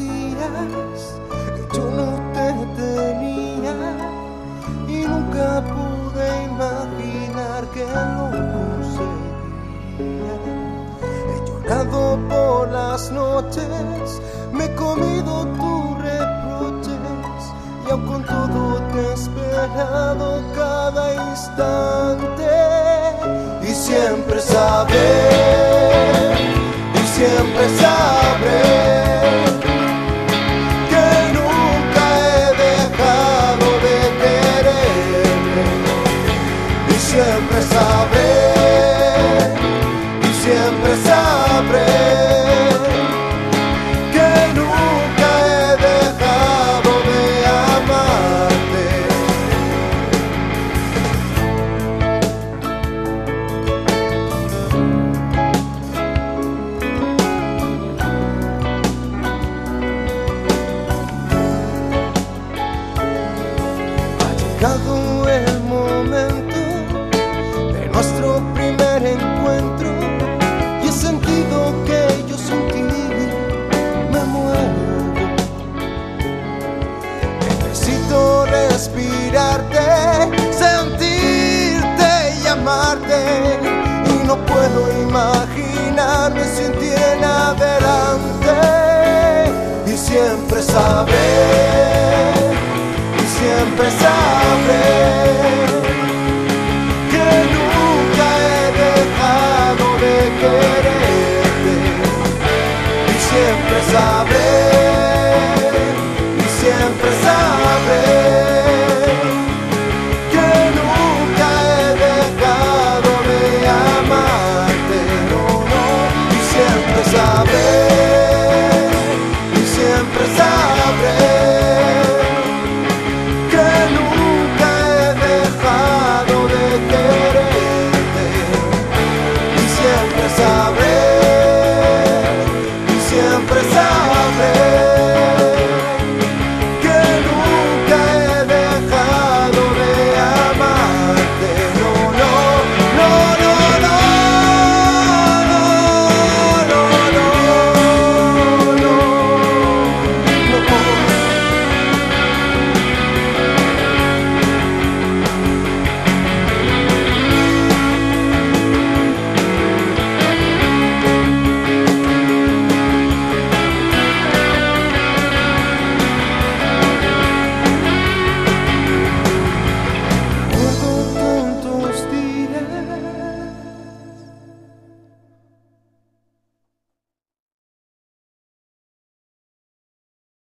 querías, yo no te tenía y nunca pude imaginar que lo conseguiría. He llorado por las noches, me he comido tus reproches y aun con todo te he esperado cada instante y siempre saber siempre saber llegado el momento de nuestro primer encuentro y he sentido que yo sin ti me muero. Necesito respirarte, sentirte y amarte y no puedo imaginarme sin ti en adelante y siempre saber y siempre saber